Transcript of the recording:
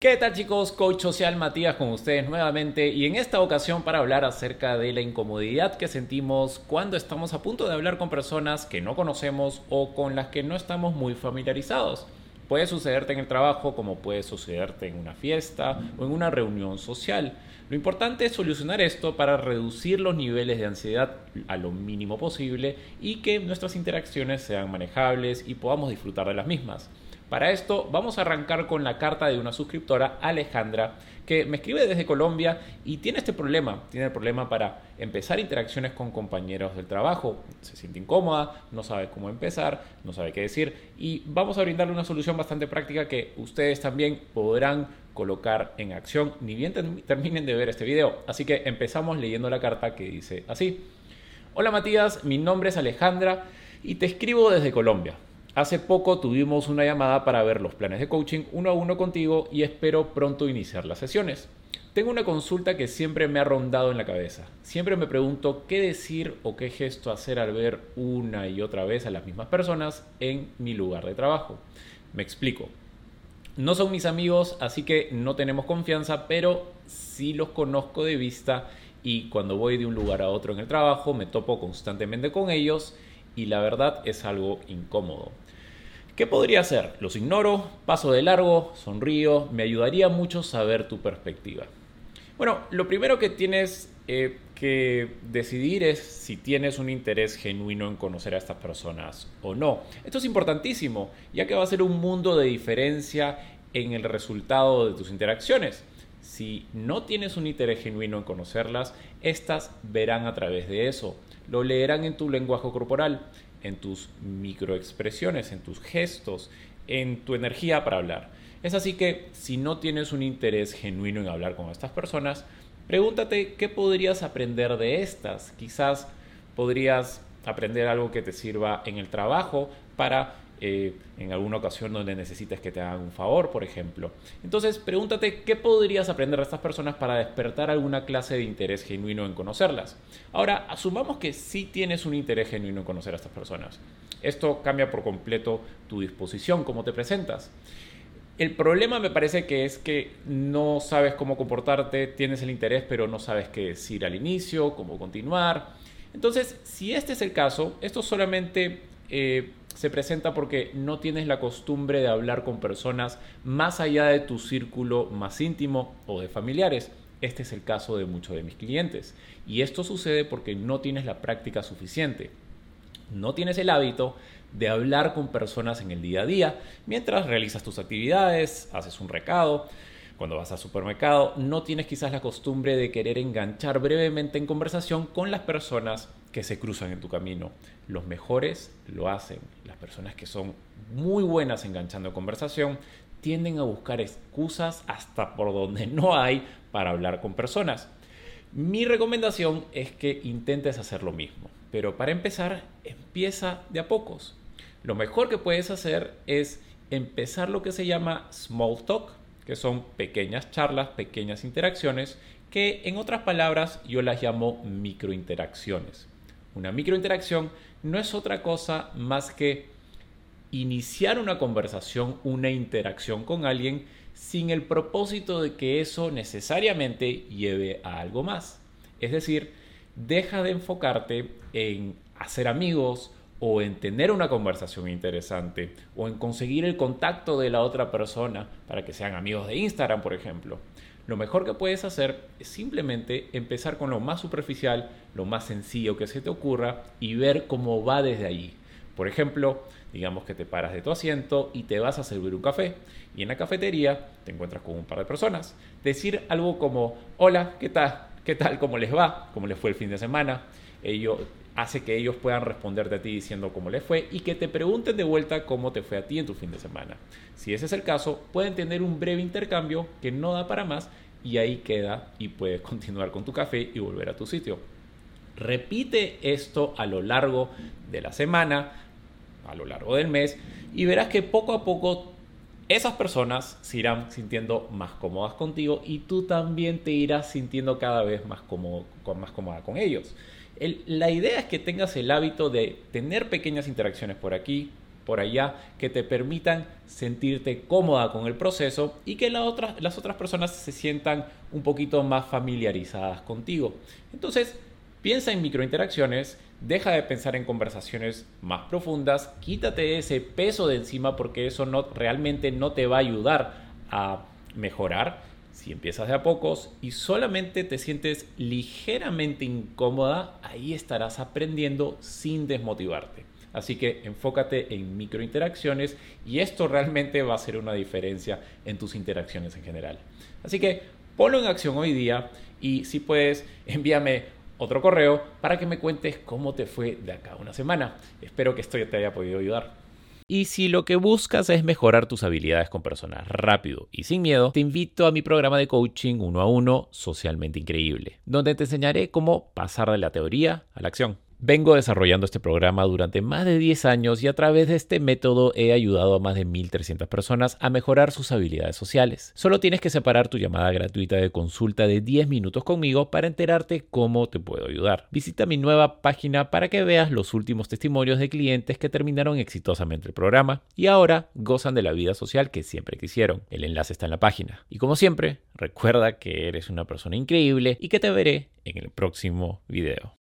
¿Qué tal chicos? Coach Social Matías con ustedes nuevamente y en esta ocasión para hablar acerca de la incomodidad que sentimos cuando estamos a punto de hablar con personas que no conocemos o con las que no estamos muy familiarizados. Puede sucederte en el trabajo como puede sucederte en una fiesta o en una reunión social. Lo importante es solucionar esto para reducir los niveles de ansiedad a lo mínimo posible y que nuestras interacciones sean manejables y podamos disfrutar de las mismas. Para esto vamos a arrancar con la carta de una suscriptora, Alejandra, que me escribe desde Colombia y tiene este problema. Tiene el problema para empezar interacciones con compañeros del trabajo. Se siente incómoda, no sabe cómo empezar, no sabe qué decir y vamos a brindarle una solución bastante práctica que ustedes también podrán colocar en acción ni bien terminen de ver este video. Así que empezamos leyendo la carta que dice así. Hola Matías, mi nombre es Alejandra y te escribo desde Colombia. Hace poco tuvimos una llamada para ver los planes de coaching uno a uno contigo y espero pronto iniciar las sesiones. Tengo una consulta que siempre me ha rondado en la cabeza. Siempre me pregunto qué decir o qué gesto hacer al ver una y otra vez a las mismas personas en mi lugar de trabajo. Me explico. No son mis amigos, así que no tenemos confianza, pero sí los conozco de vista y cuando voy de un lugar a otro en el trabajo me topo constantemente con ellos y la verdad es algo incómodo. ¿Qué podría hacer? Los ignoro, paso de largo, sonrío, me ayudaría mucho saber tu perspectiva. Bueno, lo primero que tienes eh, que decidir es si tienes un interés genuino en conocer a estas personas o no. Esto es importantísimo, ya que va a ser un mundo de diferencia en el resultado de tus interacciones. Si no tienes un interés genuino en conocerlas, estas verán a través de eso. Lo leerán en tu lenguaje corporal en tus microexpresiones, en tus gestos, en tu energía para hablar. Es así que si no tienes un interés genuino en hablar con estas personas, pregúntate qué podrías aprender de estas. Quizás podrías aprender algo que te sirva en el trabajo para eh, en alguna ocasión donde necesites que te hagan un favor, por ejemplo. Entonces, pregúntate qué podrías aprender de estas personas para despertar alguna clase de interés genuino en conocerlas. Ahora, asumamos que sí tienes un interés genuino en conocer a estas personas. Esto cambia por completo tu disposición, cómo te presentas. El problema me parece que es que no sabes cómo comportarte, tienes el interés pero no sabes qué decir al inicio, cómo continuar. Entonces, si este es el caso, esto solamente eh, se presenta porque no tienes la costumbre de hablar con personas más allá de tu círculo más íntimo o de familiares. Este es el caso de muchos de mis clientes. Y esto sucede porque no tienes la práctica suficiente. No tienes el hábito de hablar con personas en el día a día mientras realizas tus actividades, haces un recado, cuando vas al supermercado, no tienes quizás la costumbre de querer enganchar brevemente en conversación con las personas que se cruzan en tu camino. Los mejores lo hacen. Las personas que son muy buenas enganchando conversación tienden a buscar excusas hasta por donde no hay para hablar con personas. Mi recomendación es que intentes hacer lo mismo, pero para empezar, empieza de a pocos. Lo mejor que puedes hacer es empezar lo que se llama small talk, que son pequeñas charlas, pequeñas interacciones, que en otras palabras yo las llamo microinteracciones. Una microinteracción no es otra cosa más que iniciar una conversación, una interacción con alguien sin el propósito de que eso necesariamente lleve a algo más. Es decir, deja de enfocarte en hacer amigos o en tener una conversación interesante o en conseguir el contacto de la otra persona para que sean amigos de Instagram, por ejemplo. Lo mejor que puedes hacer es simplemente empezar con lo más superficial, lo más sencillo que se te ocurra y ver cómo va desde allí. Por ejemplo, digamos que te paras de tu asiento y te vas a servir un café y en la cafetería te encuentras con un par de personas. Decir algo como, hola, ¿qué tal? ¿Qué tal? ¿Cómo les va? ¿Cómo les fue el fin de semana? Ellos, hace que ellos puedan responderte a ti diciendo cómo les fue y que te pregunten de vuelta cómo te fue a ti en tu fin de semana. Si ese es el caso, pueden tener un breve intercambio que no da para más y ahí queda y puedes continuar con tu café y volver a tu sitio. Repite esto a lo largo de la semana, a lo largo del mes y verás que poco a poco esas personas se irán sintiendo más cómodas contigo y tú también te irás sintiendo cada vez más, cómodo, más cómoda con ellos la idea es que tengas el hábito de tener pequeñas interacciones por aquí, por allá que te permitan sentirte cómoda con el proceso y que las otras personas se sientan un poquito más familiarizadas contigo. Entonces, piensa en microinteracciones, deja de pensar en conversaciones más profundas, quítate ese peso de encima porque eso no, realmente no te va a ayudar a mejorar si empiezas de a pocos y solamente te sientes ligeramente incómoda, ahí estarás aprendiendo sin desmotivarte. Así que enfócate en microinteracciones y esto realmente va a hacer una diferencia en tus interacciones en general. Así que ponlo en acción hoy día y si puedes envíame otro correo para que me cuentes cómo te fue de acá una semana. Espero que esto ya te haya podido ayudar. Y si lo que buscas es mejorar tus habilidades con personas rápido y sin miedo, te invito a mi programa de coaching uno a uno socialmente increíble, donde te enseñaré cómo pasar de la teoría a la acción. Vengo desarrollando este programa durante más de 10 años y a través de este método he ayudado a más de 1.300 personas a mejorar sus habilidades sociales. Solo tienes que separar tu llamada gratuita de consulta de 10 minutos conmigo para enterarte cómo te puedo ayudar. Visita mi nueva página para que veas los últimos testimonios de clientes que terminaron exitosamente el programa y ahora gozan de la vida social que siempre quisieron. El enlace está en la página. Y como siempre, recuerda que eres una persona increíble y que te veré en el próximo video.